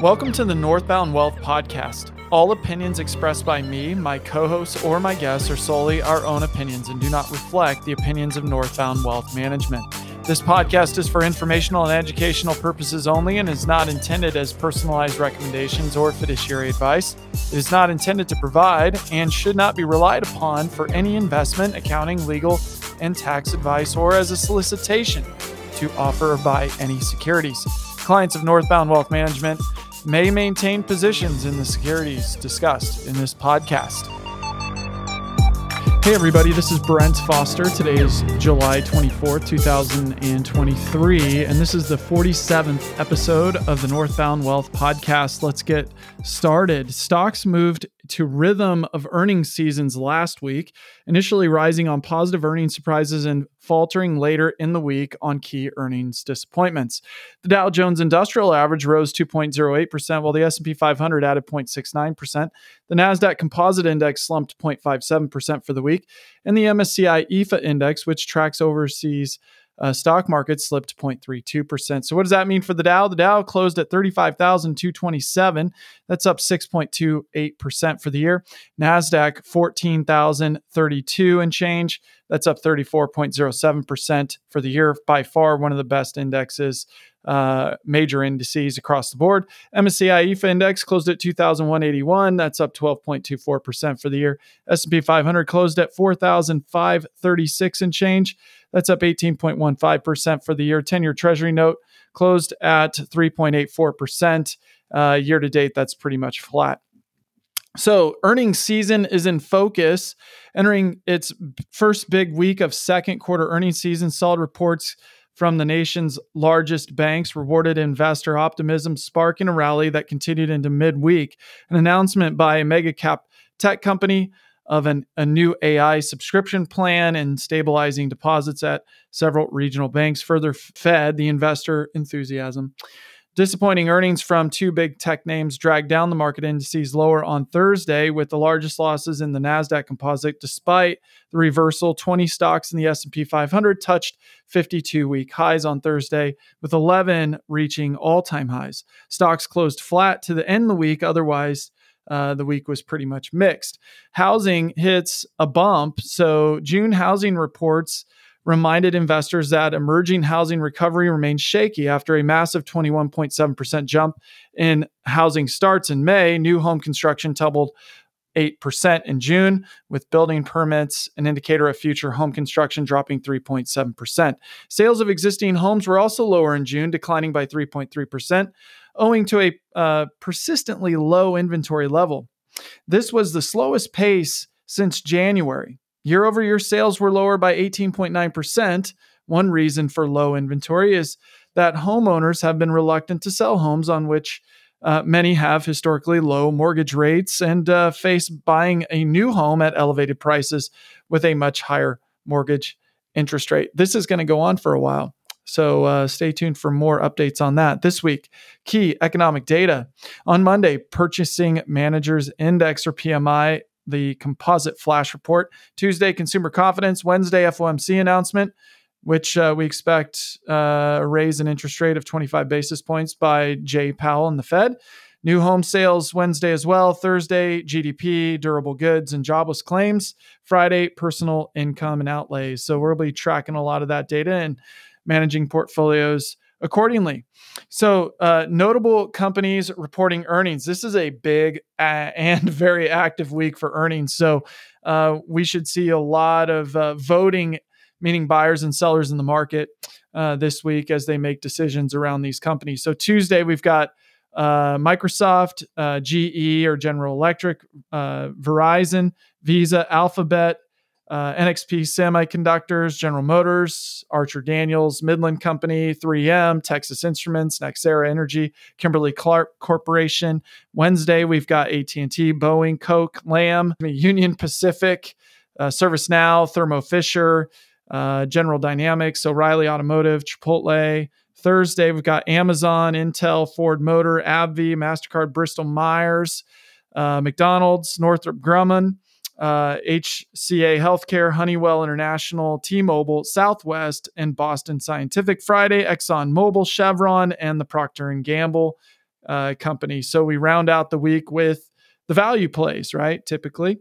Welcome to the Northbound Wealth Podcast. All opinions expressed by me, my co hosts, or my guests are solely our own opinions and do not reflect the opinions of Northbound Wealth Management. This podcast is for informational and educational purposes only and is not intended as personalized recommendations or fiduciary advice. It is not intended to provide and should not be relied upon for any investment, accounting, legal, and tax advice or as a solicitation to offer or buy any securities. Clients of Northbound Wealth Management may maintain positions in the securities discussed in this podcast. Hey, everybody, this is Brent Foster. Today is July 24th, 2023, and this is the 47th episode of the Northbound Wealth Podcast. Let's get started. Stocks moved to rhythm of earnings seasons last week, initially rising on positive earnings surprises and faltering later in the week on key earnings disappointments. The Dow Jones Industrial Average rose 2.08%, while the S&P 500 added 0.69%. The Nasdaq Composite Index slumped 0.57% for the week, and the MSCI EAFE Index, which tracks overseas uh, stock market slipped 0.32%. So, what does that mean for the Dow? The Dow closed at 35,227. That's up 6.28% for the year. NASDAQ 14,032 and change. That's up 34.07% for the year. By far, one of the best indexes uh, major indices across the board. MSCI EAFE index closed at 2,181. That's up 12.24% for the year. S&P 500 closed at 4,536 and change. That's up 18.15% for the year. 10-year Treasury note closed at 3.84%. Uh, year to date, that's pretty much flat. So, earnings season is in focus, entering its first big week of second quarter earnings season. Solid reports from the nation's largest banks rewarded investor optimism, sparking a rally that continued into midweek. An announcement by a mega cap tech company of an, a new AI subscription plan and stabilizing deposits at several regional banks further fed the investor enthusiasm. Disappointing earnings from two big tech names dragged down the market indices lower on Thursday, with the largest losses in the Nasdaq Composite. Despite the reversal, 20 stocks in the S&P 500 touched 52-week highs on Thursday, with 11 reaching all-time highs. Stocks closed flat to the end of the week. Otherwise, uh, the week was pretty much mixed. Housing hits a bump. So June housing reports reminded investors that emerging housing recovery remains shaky after a massive 21.7% jump in housing starts in May. New home construction tumbled 8% in June, with building permits, an indicator of future home construction, dropping 3.7%. Sales of existing homes were also lower in June, declining by 3.3%, owing to a uh, persistently low inventory level. This was the slowest pace since January. Year over year sales were lower by 18.9%. One reason for low inventory is that homeowners have been reluctant to sell homes on which uh, many have historically low mortgage rates and uh, face buying a new home at elevated prices with a much higher mortgage interest rate. This is going to go on for a while. So uh, stay tuned for more updates on that. This week, key economic data. On Monday, Purchasing Managers Index or PMI the composite flash report. Tuesday, consumer confidence. Wednesday, FOMC announcement, which uh, we expect uh, a raise in interest rate of 25 basis points by Jay Powell and the Fed. New home sales Wednesday as well. Thursday, GDP, durable goods, and jobless claims. Friday, personal income and outlays. So we'll be tracking a lot of that data and managing portfolios accordingly. So, uh, notable companies reporting earnings. This is a big uh, and very active week for earnings. So, uh, we should see a lot of uh, voting, meaning buyers and sellers in the market uh, this week as they make decisions around these companies. So, Tuesday, we've got Microsoft, GE or General Electric, Verizon, Visa, Alphabet, uh, NXP Semiconductors, General Motors, Archer Daniels, Midland Company, 3M, Texas Instruments, NextEra Energy, Kimberly Clark Corporation. Wednesday, we've got AT&T, Boeing, Coke, Lam, Union Pacific, uh, ServiceNow, Thermo Fisher, uh, General Dynamics, O'Reilly Automotive, Chipotle. Thursday, we've got Amazon, Intel, Ford Motor, AbbVie, MasterCard, Bristol Myers, uh, McDonald's, Northrop Grumman, uh, HCA Healthcare, Honeywell International, T Mobile, Southwest, and Boston Scientific. Friday, Exxon Mobil, Chevron, and the Procter and Gamble uh, company. So we round out the week with the value plays, right? Typically.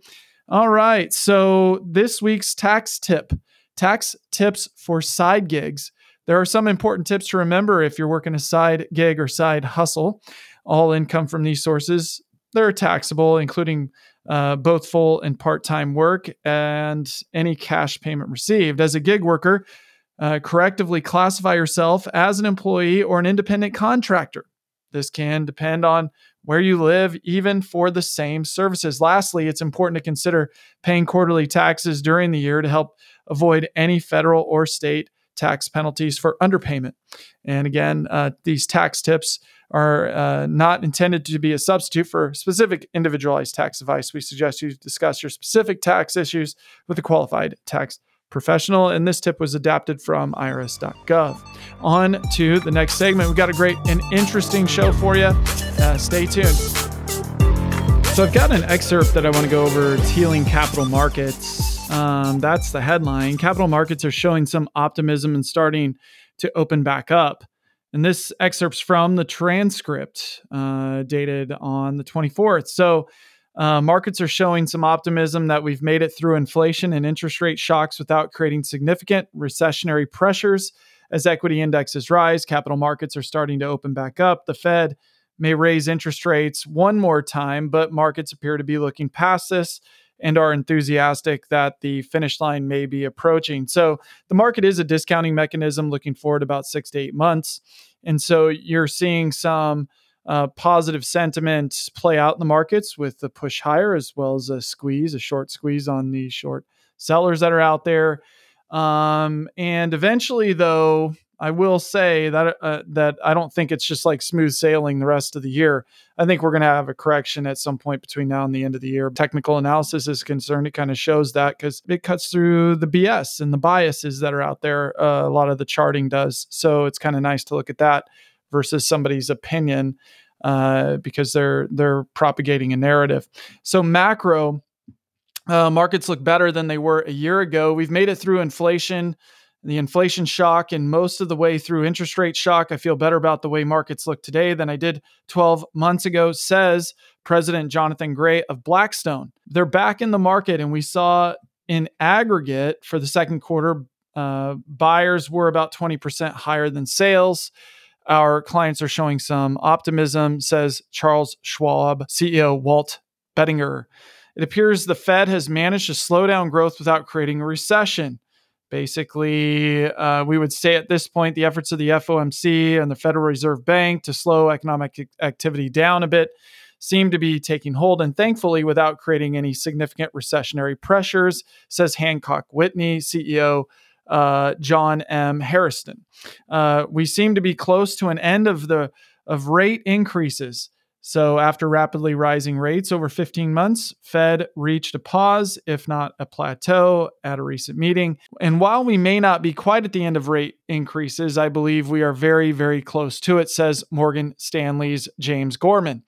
All right. So this week's tax tip tax tips for side gigs. There are some important tips to remember if you're working a side gig or side hustle. All income from these sources, they're taxable, including uh, both full and part time work and any cash payment received. As a gig worker, uh, correctively classify yourself as an employee or an independent contractor. This can depend on where you live, even for the same services. Lastly, it's important to consider paying quarterly taxes during the year to help avoid any federal or state tax penalties for underpayment. And again, uh, these tax tips are uh, not intended to be a substitute for specific individualized tax advice. We suggest you discuss your specific tax issues with a qualified tax professional. And this tip was adapted from irs.gov. On to the next segment. We've got a great and interesting show for you. Uh, stay tuned. So, I've got an excerpt that I want to go over. It's Healing Capital Markets. Um, that's the headline. Capital markets are showing some optimism and starting to open back up. And this excerpt's from the transcript uh, dated on the 24th. So, uh, markets are showing some optimism that we've made it through inflation and interest rate shocks without creating significant recessionary pressures. As equity indexes rise, capital markets are starting to open back up. The Fed may raise interest rates one more time, but markets appear to be looking past this and are enthusiastic that the finish line may be approaching. So the market is a discounting mechanism looking forward about six to eight months. And so you're seeing some uh, positive sentiment play out in the markets with the push higher as well as a squeeze, a short squeeze on the short sellers that are out there. Um, and eventually, though, I will say that uh, that I don't think it's just like smooth sailing the rest of the year. I think we're going to have a correction at some point between now and the end of the year. Technical analysis is concerned; it kind of shows that because it cuts through the BS and the biases that are out there. Uh, a lot of the charting does, so it's kind of nice to look at that versus somebody's opinion uh, because they're they're propagating a narrative. So macro uh, markets look better than they were a year ago. We've made it through inflation, the inflation shock, and most of the way through interest rate shock. I feel better about the way markets look today than I did 12 months ago, says President Jonathan Gray of Blackstone. They're back in the market, and we saw in aggregate for the second quarter, uh, buyers were about 20% higher than sales. Our clients are showing some optimism, says Charles Schwab, CEO Walt Bettinger. It appears the Fed has managed to slow down growth without creating a recession. Basically, uh, we would say at this point the efforts of the FOMC and the Federal Reserve Bank to slow economic activity down a bit seem to be taking hold, and thankfully without creating any significant recessionary pressures, says Hancock Whitney, CEO uh, John M. Hairston. Uh, we seem to be close to an end of the of rate increases. So after rapidly rising rates over 15 months, Fed reached a pause, if not a plateau, at a recent meeting. And while we may not be quite at the end of rate increases, I believe we are very, very close to it, says Morgan Stanley's James Gorman.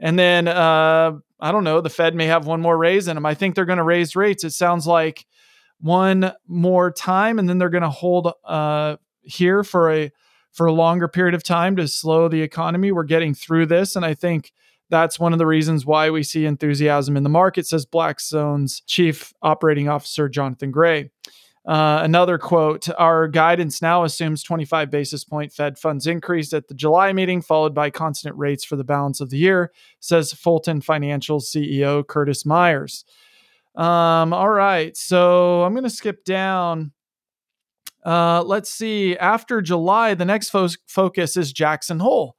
And then uh, I don't know, the Fed may have one more raise in them. I think they're going to raise rates. It sounds like one more time, and then they're going to hold uh, here for a for a longer period of time to slow the economy. We're getting through this, and I think that's one of the reasons why we see enthusiasm in the market, says Blackstone's chief operating officer Jonathan Gray. Uh, another quote Our guidance now assumes 25 basis point Fed funds increase at the July meeting, followed by constant rates for the balance of the year, says Fulton Financial CEO Curtis Myers. Um, all right. So I'm going to skip down. Uh, let's see. After July, the next fo- focus is Jackson Hole.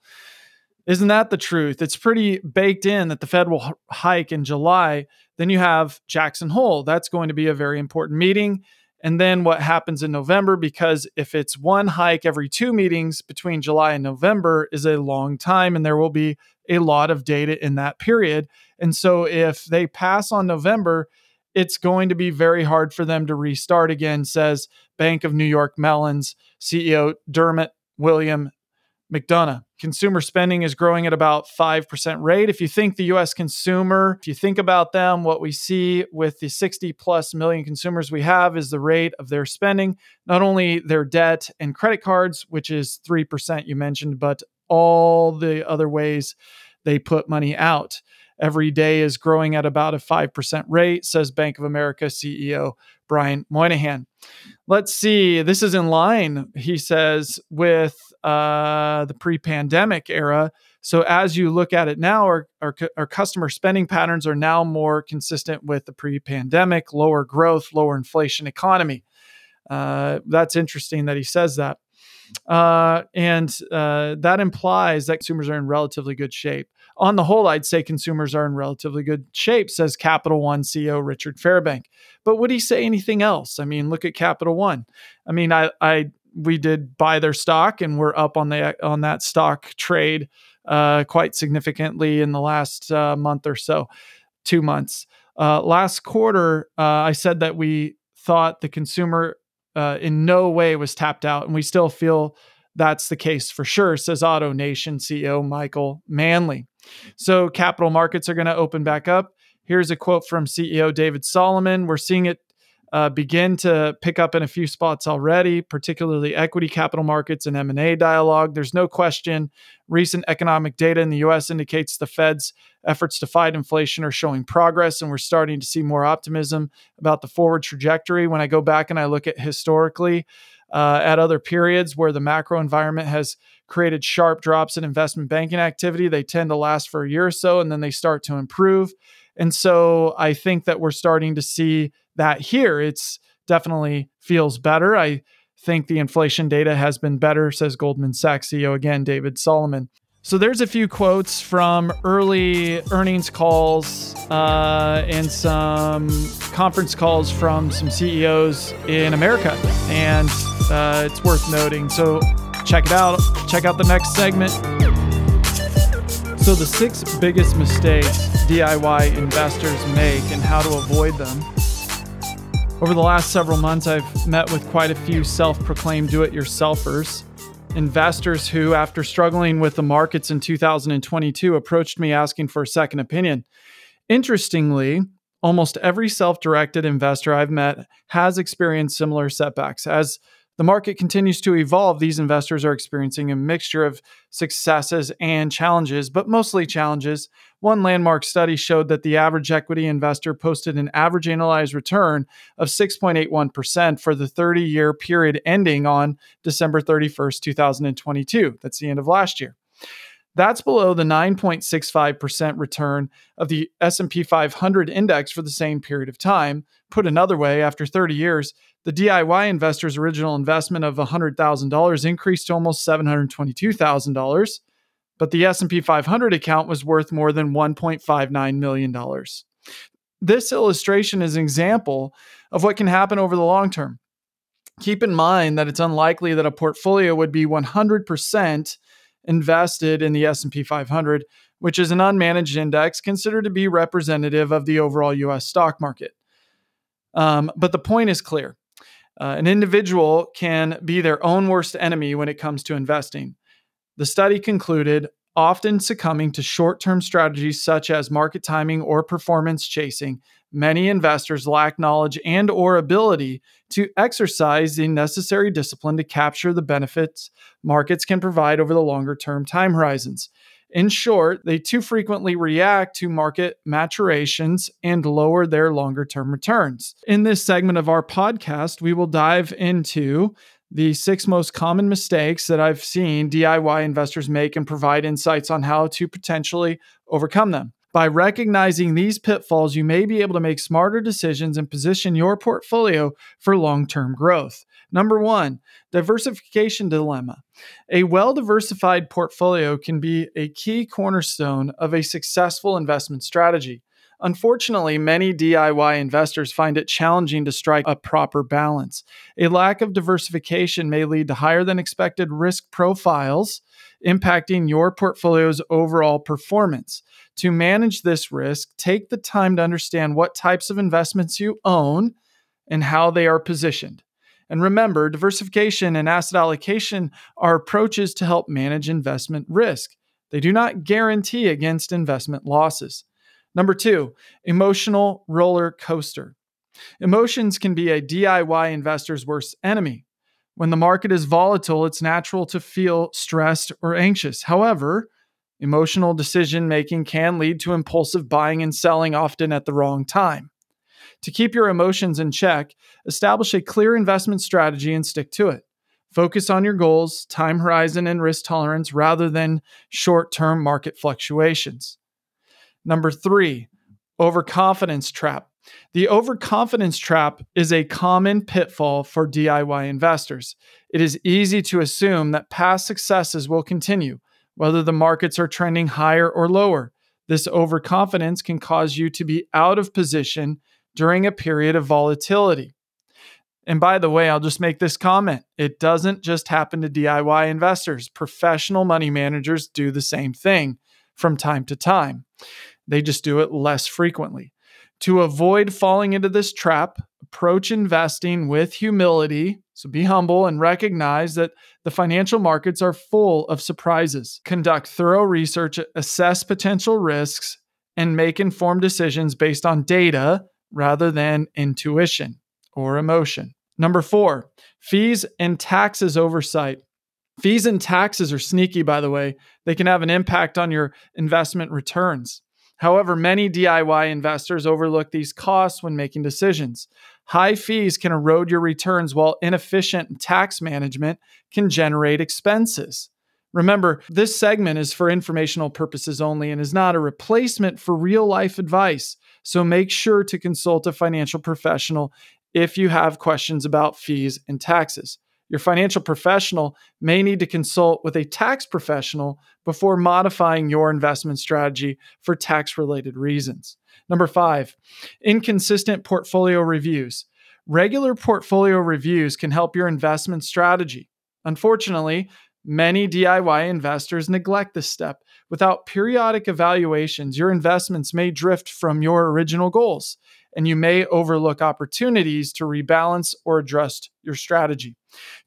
Isn't that the truth? It's pretty baked in that the Fed will h- hike in July. Then you have Jackson Hole. That's going to be a very important meeting. And then what happens in November, because if it's one hike every two meetings between July and November, is a long time, and there will be a lot of data in that period. And so if they pass on November, it's going to be very hard for them to restart again, says Bank of New York Mellon's CEO Dermot William McDonough. Consumer spending is growing at about 5% rate. If you think the US consumer, if you think about them, what we see with the 60 plus million consumers we have is the rate of their spending, not only their debt and credit cards, which is 3% you mentioned, but all the other ways they put money out. Every day is growing at about a 5% rate, says Bank of America CEO Brian Moynihan. Let's see. This is in line, he says, with uh, the pre pandemic era. So as you look at it now, our, our, our, customer spending patterns are now more consistent with the pre pandemic, lower growth, lower inflation economy. Uh, that's interesting that he says that. Uh, and uh, that implies that consumers are in relatively good shape. On the whole, I'd say consumers are in relatively good shape, says Capital One CEO Richard Fairbank. But would he say anything else? I mean, look at Capital One. I mean, I, I we did buy their stock, and we're up on the on that stock trade uh, quite significantly in the last uh, month or so, two months. Uh, last quarter, uh, I said that we thought the consumer uh, in no way was tapped out, and we still feel that's the case for sure, says Auto Nation CEO Michael Manley. So capital markets are going to open back up. Here's a quote from CEO David Solomon. We're seeing it uh, begin to pick up in a few spots already, particularly equity capital markets and M&A dialogue. There's no question recent economic data in the US indicates the Fed's efforts to fight inflation are showing progress and we're starting to see more optimism about the forward trajectory. When I go back and I look at historically uh, at other periods where the macro environment has created sharp drops in investment banking activity, they tend to last for a year or so and then they start to improve. And so I think that we're starting to see that here. It's definitely feels better. I think the inflation data has been better, says Goldman Sachs CEO again, David Solomon. So there's a few quotes from early earnings calls uh, and some conference calls from some CEOs in America, and uh, it's worth noting. So check it out. Check out the next segment. So the six biggest mistakes DIY investors make and how to avoid them. Over the last several months, I've met with quite a few self proclaimed do it yourselfers, investors who, after struggling with the markets in 2022, approached me asking for a second opinion. Interestingly, almost every self directed investor I've met has experienced similar setbacks. As the market continues to evolve, these investors are experiencing a mixture of successes and challenges, but mostly challenges. One landmark study showed that the average equity investor posted an average annualized return of 6.81% for the 30 year period ending on December 31st, 2022. That's the end of last year. That's below the 9.65% return of the S&P 500 index for the same period of time. Put another way, after 30 years, the DIY investor's original investment of $100,000 increased to almost $722,000, but the S&P 500 account was worth more than $1.59 million. This illustration is an example of what can happen over the long term. Keep in mind that it's unlikely that a portfolio would be 100% invested in the S&P 500, which is an unmanaged index considered to be representative of the overall US stock market. Um, but the point is clear. Uh, an individual can be their own worst enemy when it comes to investing. The study concluded often succumbing to short term strategies such as market timing or performance chasing. Many investors lack knowledge and or ability to exercise the necessary discipline to capture the benefits markets can provide over the longer term time horizons. In short they too frequently react to market maturations and lower their longer term returns. In this segment of our podcast we will dive into the six most common mistakes that I've seen DIY investors make and provide insights on how to potentially overcome them. By recognizing these pitfalls, you may be able to make smarter decisions and position your portfolio for long term growth. Number one, diversification dilemma. A well diversified portfolio can be a key cornerstone of a successful investment strategy. Unfortunately, many DIY investors find it challenging to strike a proper balance. A lack of diversification may lead to higher than expected risk profiles, impacting your portfolio's overall performance. To manage this risk, take the time to understand what types of investments you own and how they are positioned. And remember, diversification and asset allocation are approaches to help manage investment risk. They do not guarantee against investment losses. Number two, emotional roller coaster. Emotions can be a DIY investor's worst enemy. When the market is volatile, it's natural to feel stressed or anxious. However, emotional decision making can lead to impulsive buying and selling, often at the wrong time. To keep your emotions in check, establish a clear investment strategy and stick to it. Focus on your goals, time horizon, and risk tolerance rather than short term market fluctuations. Number three, overconfidence trap. The overconfidence trap is a common pitfall for DIY investors. It is easy to assume that past successes will continue, whether the markets are trending higher or lower. This overconfidence can cause you to be out of position during a period of volatility. And by the way, I'll just make this comment. It doesn't just happen to DIY investors. Professional money managers do the same thing from time to time. They just do it less frequently. To avoid falling into this trap, approach investing with humility. So be humble and recognize that the financial markets are full of surprises. Conduct thorough research, assess potential risks, and make informed decisions based on data rather than intuition or emotion. Number four, fees and taxes oversight. Fees and taxes are sneaky, by the way. They can have an impact on your investment returns. However, many DIY investors overlook these costs when making decisions. High fees can erode your returns, while inefficient tax management can generate expenses. Remember, this segment is for informational purposes only and is not a replacement for real life advice. So make sure to consult a financial professional if you have questions about fees and taxes. Your financial professional may need to consult with a tax professional before modifying your investment strategy for tax related reasons. Number five, inconsistent portfolio reviews. Regular portfolio reviews can help your investment strategy. Unfortunately, many DIY investors neglect this step. Without periodic evaluations, your investments may drift from your original goals and you may overlook opportunities to rebalance or adjust your strategy.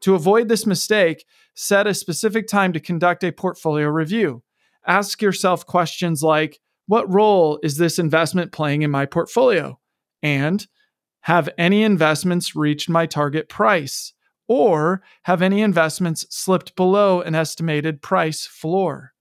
To avoid this mistake, set a specific time to conduct a portfolio review. Ask yourself questions like What role is this investment playing in my portfolio? And have any investments reached my target price? Or have any investments slipped below an estimated price floor?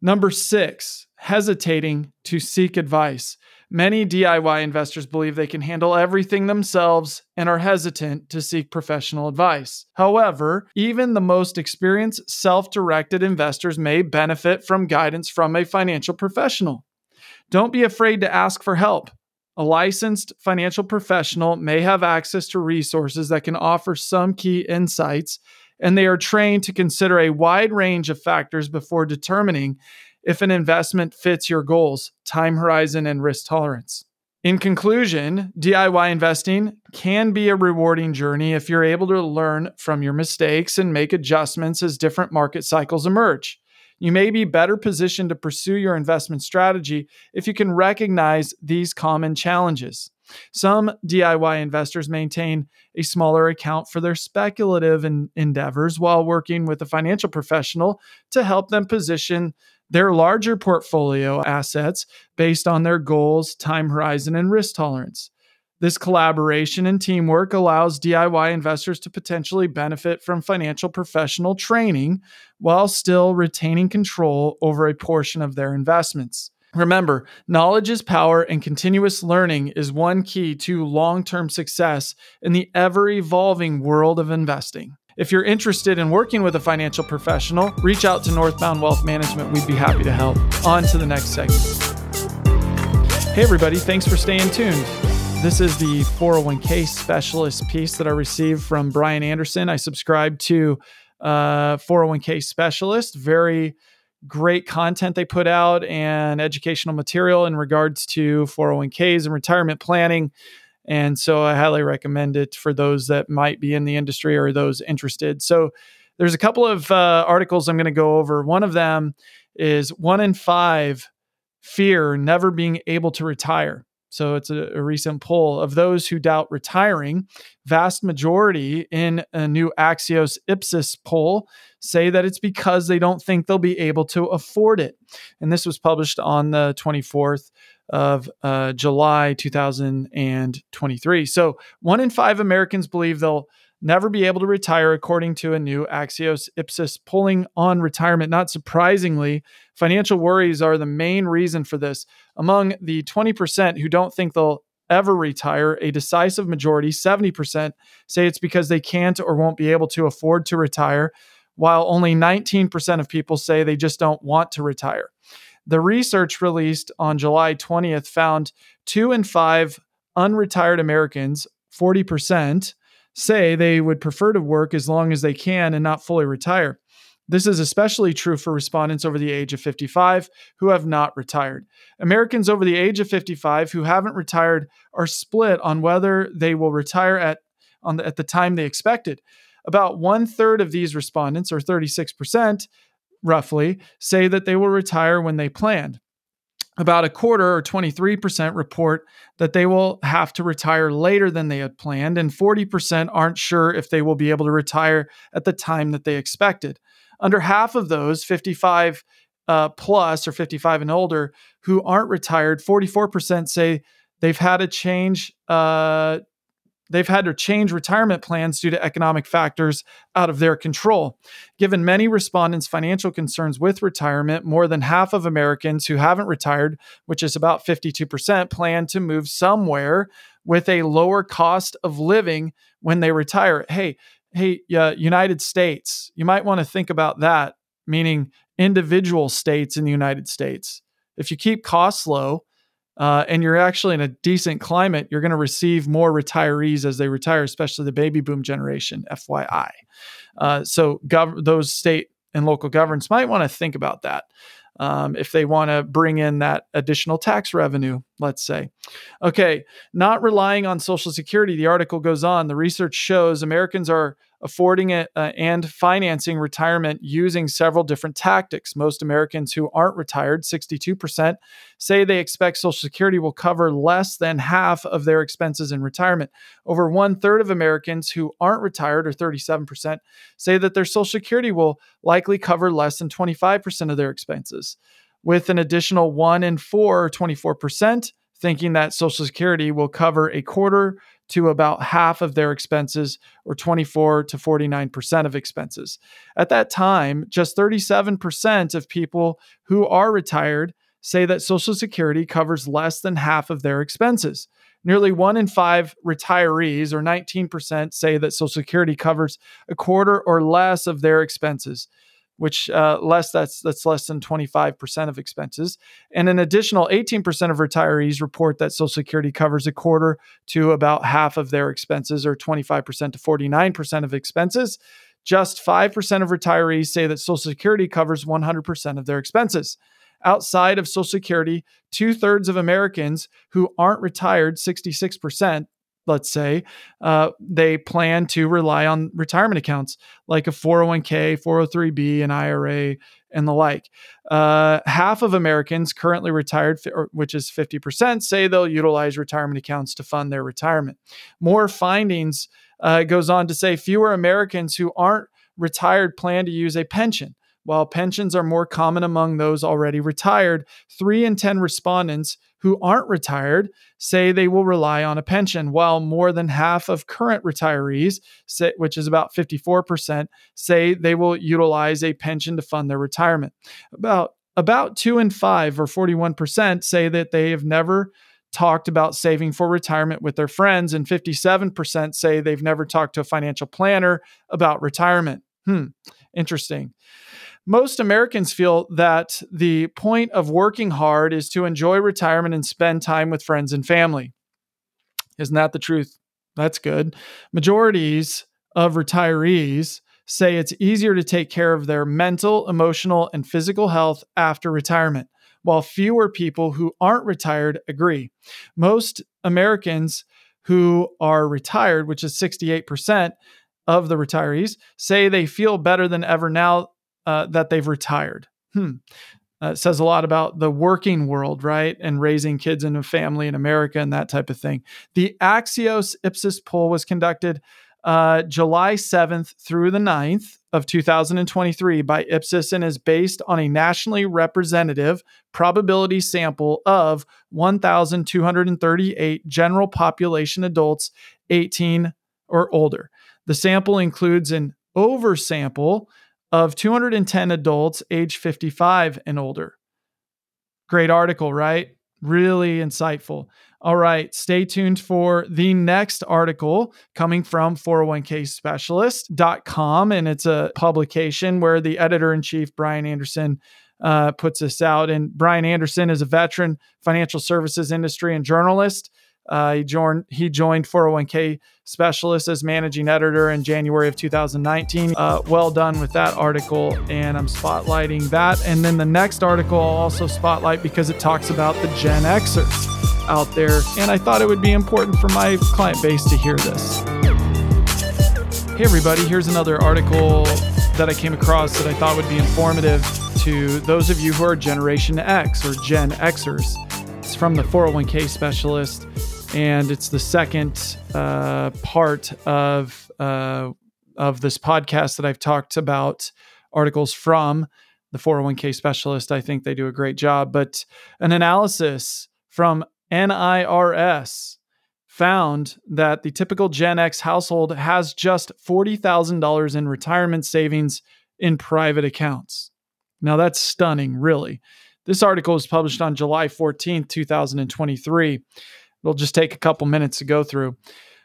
Number six, hesitating to seek advice. Many DIY investors believe they can handle everything themselves and are hesitant to seek professional advice. However, even the most experienced self directed investors may benefit from guidance from a financial professional. Don't be afraid to ask for help. A licensed financial professional may have access to resources that can offer some key insights, and they are trained to consider a wide range of factors before determining if an investment fits your goals, time horizon, and risk tolerance. In conclusion, DIY investing can be a rewarding journey if you're able to learn from your mistakes and make adjustments as different market cycles emerge. You may be better positioned to pursue your investment strategy if you can recognize these common challenges. Some DIY investors maintain a smaller account for their speculative endeavors while working with a financial professional to help them position their larger portfolio assets based on their goals, time horizon, and risk tolerance. This collaboration and teamwork allows DIY investors to potentially benefit from financial professional training while still retaining control over a portion of their investments. Remember, knowledge is power, and continuous learning is one key to long term success in the ever evolving world of investing. If you're interested in working with a financial professional, reach out to Northbound Wealth Management. We'd be happy to help. On to the next segment. Hey, everybody, thanks for staying tuned. This is the 401k specialist piece that I received from Brian Anderson. I subscribe to uh, 401k specialist. Very great content they put out and educational material in regards to 401ks and retirement planning. And so I highly recommend it for those that might be in the industry or those interested. So there's a couple of uh, articles I'm going to go over. One of them is one in five fear never being able to retire. So it's a, a, recent poll of those who doubt retiring. Vast majority in a new Axios Ipsos poll say that it's because they don't think they'll be able to afford it. And this was published on the 24th of uh, July 2023. So one in five Americans believe they'll never be able to retire, according to a new Axios Ipsos polling on retirement. Not surprisingly, financial worries are the main reason for this. Among the 20% who don't think they'll ever retire, a decisive majority, 70%, say it's because they can't or won't be able to afford to retire, while only 19% of people say they just don't want to retire. The research released on July 20th found two in five unretired Americans, 40%, say they would prefer to work as long as they can and not fully retire. This is especially true for respondents over the age of 55 who have not retired. Americans over the age of 55 who haven't retired are split on whether they will retire at, on the, at the time they expected. About one third of these respondents, or 36%, roughly, say that they will retire when they planned. About a quarter, or 23%, report that they will have to retire later than they had planned, and 40% aren't sure if they will be able to retire at the time that they expected. Under half of those, 55 uh, plus or 55 and older, who aren't retired, 44% say they've had a change uh, they've had to change retirement plans due to economic factors out of their control. Given many respondents' financial concerns with retirement, more than half of Americans who haven't retired, which is about 52%, plan to move somewhere with a lower cost of living when they retire. Hey, hey, uh, United States, you might want to think about that, meaning individual states in the United States. If you keep costs low, uh, and you're actually in a decent climate, you're going to receive more retirees as they retire, especially the baby boom generation, FYI. Uh, so gov- those state and local governments might want to think about that um, if they want to bring in that additional tax revenue, let's say. Okay, not relying on Social Security, the article goes on. The research shows Americans are affording it uh, and financing retirement using several different tactics. Most Americans who aren't retired, 62%, say they expect Social Security will cover less than half of their expenses in retirement. Over one third of Americans who aren't retired, or 37%, say that their Social Security will likely cover less than 25% of their expenses. With an additional one in four, or 24%, thinking that Social Security will cover a quarter to about half of their expenses or 24 to 49% of expenses. At that time, just 37% of people who are retired say that Social Security covers less than half of their expenses. Nearly one in five retirees, or 19%, say that Social Security covers a quarter or less of their expenses which uh, less that's that's less than 25% of expenses. And an additional 18% of retirees report that social security covers a quarter to about half of their expenses or 25% to 49% of expenses. Just 5% of retirees say that social security covers 100% of their expenses. Outside of social security two-thirds of americans who aren't retired 66% let's say, uh, they plan to rely on retirement accounts like a 401k, 403b, an IRA, and the like. Uh, half of Americans currently retired, which is 50%, say they'll utilize retirement accounts to fund their retirement. More findings uh, goes on to say fewer Americans who aren't retired plan to use a pension. While pensions are more common among those already retired, three in 10 respondents who aren't retired say they will rely on a pension, while more than half of current retirees, say, which is about 54%, say they will utilize a pension to fund their retirement. About about two in five, or 41%, say that they have never talked about saving for retirement with their friends, and 57% say they've never talked to a financial planner about retirement. Hmm, interesting most Americans feel that the point of working hard is to enjoy retirement and spend time with friends and family. Isn't that the truth? That's good. Majorities of retirees say it's easier to take care of their mental, emotional, and physical health after retirement, while fewer people who aren't retired agree. Most Americans who are retired, which is 68% of the retirees, say they feel better than ever now uh, that they've retired. Hmm. Uh, it says a lot about the working world, right? And raising kids in a family in America and that type of thing. The Axios Ipsos poll was conducted uh, July 7th through the 9th of 2023 by Ipsos and is based on a nationally representative probability sample of 1,238 general population adults 18 or older. The sample includes an oversample of 210 adults age 55 and older. Great article, right? Really insightful. All right, stay tuned for the next article coming from 401kspecialist.com. And it's a publication where the editor in chief, Brian Anderson, uh, puts this out. And Brian Anderson is a veteran financial services industry and journalist. Uh, he joined he joined 401k specialist as managing editor in January of 2019. Uh, well done with that article, and I'm spotlighting that. And then the next article I'll also spotlight because it talks about the Gen Xers out there, and I thought it would be important for my client base to hear this. Hey everybody, here's another article that I came across that I thought would be informative to those of you who are Generation X or Gen Xers. It's from the 401k specialist and it's the second uh, part of uh, of this podcast that I've talked about articles from the 401k specialist. I think they do a great job, but an analysis from NIRS found that the typical Gen X household has just $40,000 in retirement savings in private accounts. Now that's stunning, really. This article was published on July 14th, 2023. It'll just take a couple minutes to go through.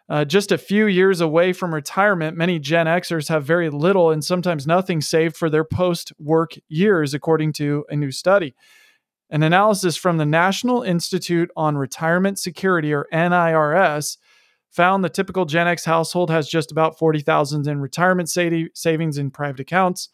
Uh, just a few years away from retirement, many Gen Xers have very little and sometimes nothing saved for their post work years, according to a new study. An analysis from the National Institute on Retirement Security, or NIRS, found the typical Gen X household has just about 40,000 in retirement savings in private accounts.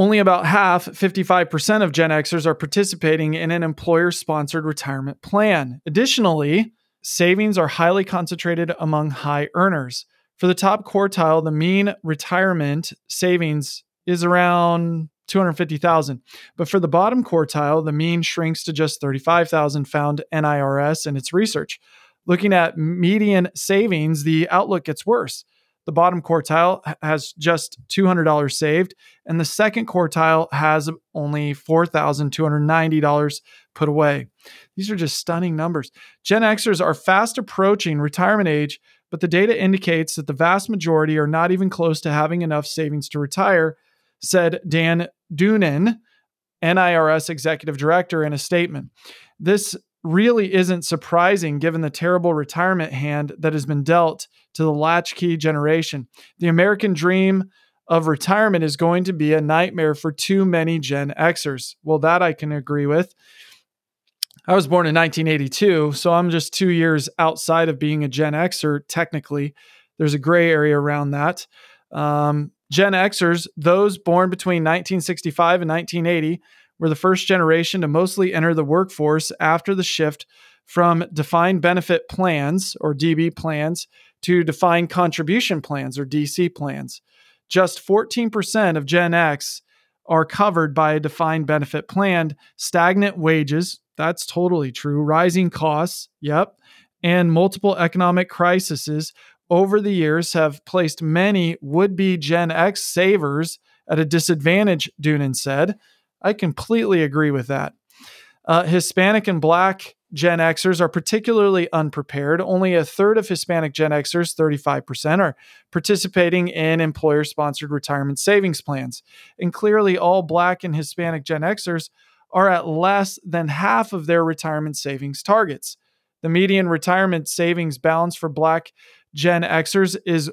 Only about half, 55% of Gen Xers, are participating in an employer sponsored retirement plan. Additionally, savings are highly concentrated among high earners. For the top quartile, the mean retirement savings is around 250,000. But for the bottom quartile, the mean shrinks to just 35,000 found NIRS in its research. Looking at median savings, the outlook gets worse. The bottom quartile has just $200 saved, and the second quartile has only $4,290 put away. These are just stunning numbers. Gen Xers are fast approaching retirement age, but the data indicates that the vast majority are not even close to having enough savings to retire, said Dan Doonan, NIRS executive director, in a statement. This really isn't surprising given the terrible retirement hand that has been dealt to the latchkey generation. The American dream of retirement is going to be a nightmare for too many Gen Xers. Well, that I can agree with. I was born in 1982, so I'm just two years outside of being a Gen Xer, technically. There's a gray area around that. Um, Gen Xers, those born between 1965 and 1980, were the first generation to mostly enter the workforce after the shift from defined benefit plans or DB plans to defined contribution plans or DC plans. Just 14% of Gen X are covered by a defined benefit plan, stagnant wages, that's totally true, rising costs, yep, and multiple economic crises over the years have placed many would be Gen X savers at a disadvantage, Doonan said. I completely agree with that. Uh, Hispanic and Black Gen Xers are particularly unprepared. Only a third of Hispanic Gen Xers, 35%, are participating in employer sponsored retirement savings plans. And clearly, all Black and Hispanic Gen Xers are at less than half of their retirement savings targets. The median retirement savings balance for Black Gen Xers is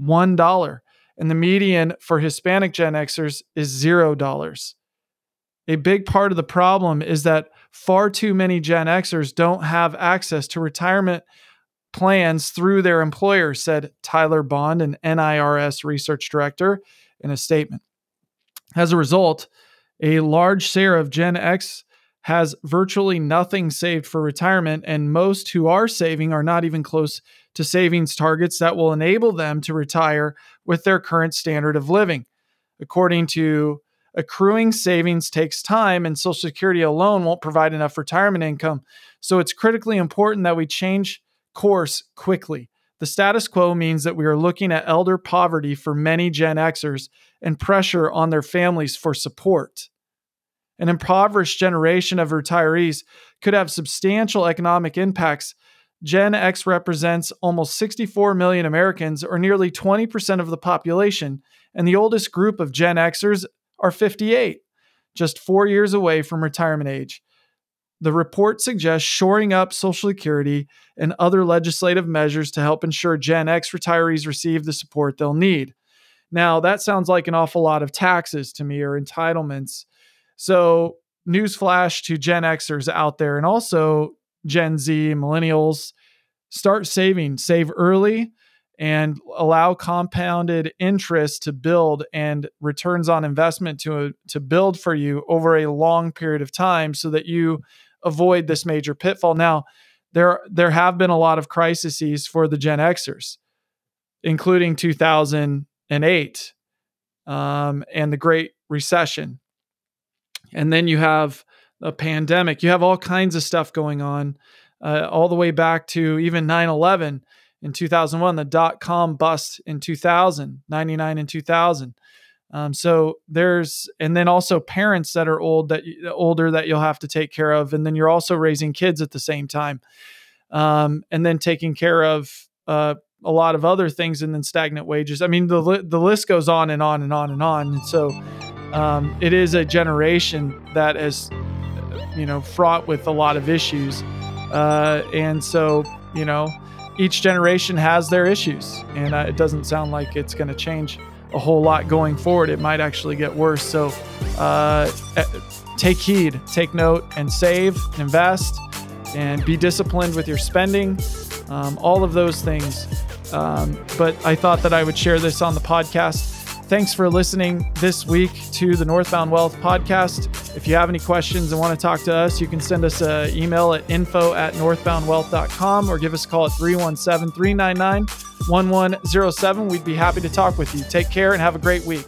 $1, and the median for Hispanic Gen Xers is $0. A big part of the problem is that far too many Gen Xers don't have access to retirement plans through their employer, said Tyler Bond, an NIRS research director, in a statement. As a result, a large share of Gen X has virtually nothing saved for retirement, and most who are saving are not even close to savings targets that will enable them to retire with their current standard of living. According to Accruing savings takes time, and Social Security alone won't provide enough retirement income. So it's critically important that we change course quickly. The status quo means that we are looking at elder poverty for many Gen Xers and pressure on their families for support. An impoverished generation of retirees could have substantial economic impacts. Gen X represents almost 64 million Americans, or nearly 20% of the population, and the oldest group of Gen Xers are 58, just four years away from retirement age. The report suggests shoring up Social Security and other legislative measures to help ensure Gen X retirees receive the support they'll need. Now, that sounds like an awful lot of taxes to me or entitlements. So, newsflash to Gen Xers out there and also Gen Z, millennials start saving, save early and allow compounded interest to build and returns on investment to to build for you over a long period of time so that you avoid this major pitfall. Now, there there have been a lot of crises for the Gen Xers, including 2008 um, and the Great Recession, and then you have a pandemic. You have all kinds of stuff going on, uh, all the way back to even 9/11 in 2001, the dot com bust in 2000, 99 and 2000. Um, so there's, and then also parents that are old that older that you'll have to take care of, and then you're also raising kids at the same time, um, and then taking care of uh, a lot of other things, and then stagnant wages. I mean, the the list goes on and on and on and on. And so um, it is a generation that is, you know, fraught with a lot of issues, uh, and so you know, each generation has their issues, and uh, it doesn't sound like it's going to change a whole lot going forward. It might actually get worse. So uh, eh, take heed, take note, and save, invest, and be disciplined with your spending. Um, all of those things. Um, but I thought that I would share this on the podcast. Thanks for listening this week to the Northbound Wealth podcast. If you have any questions and want to talk to us, you can send us an email at info at northboundwealth.com or give us a call at 317 399 1107. We'd be happy to talk with you. Take care and have a great week.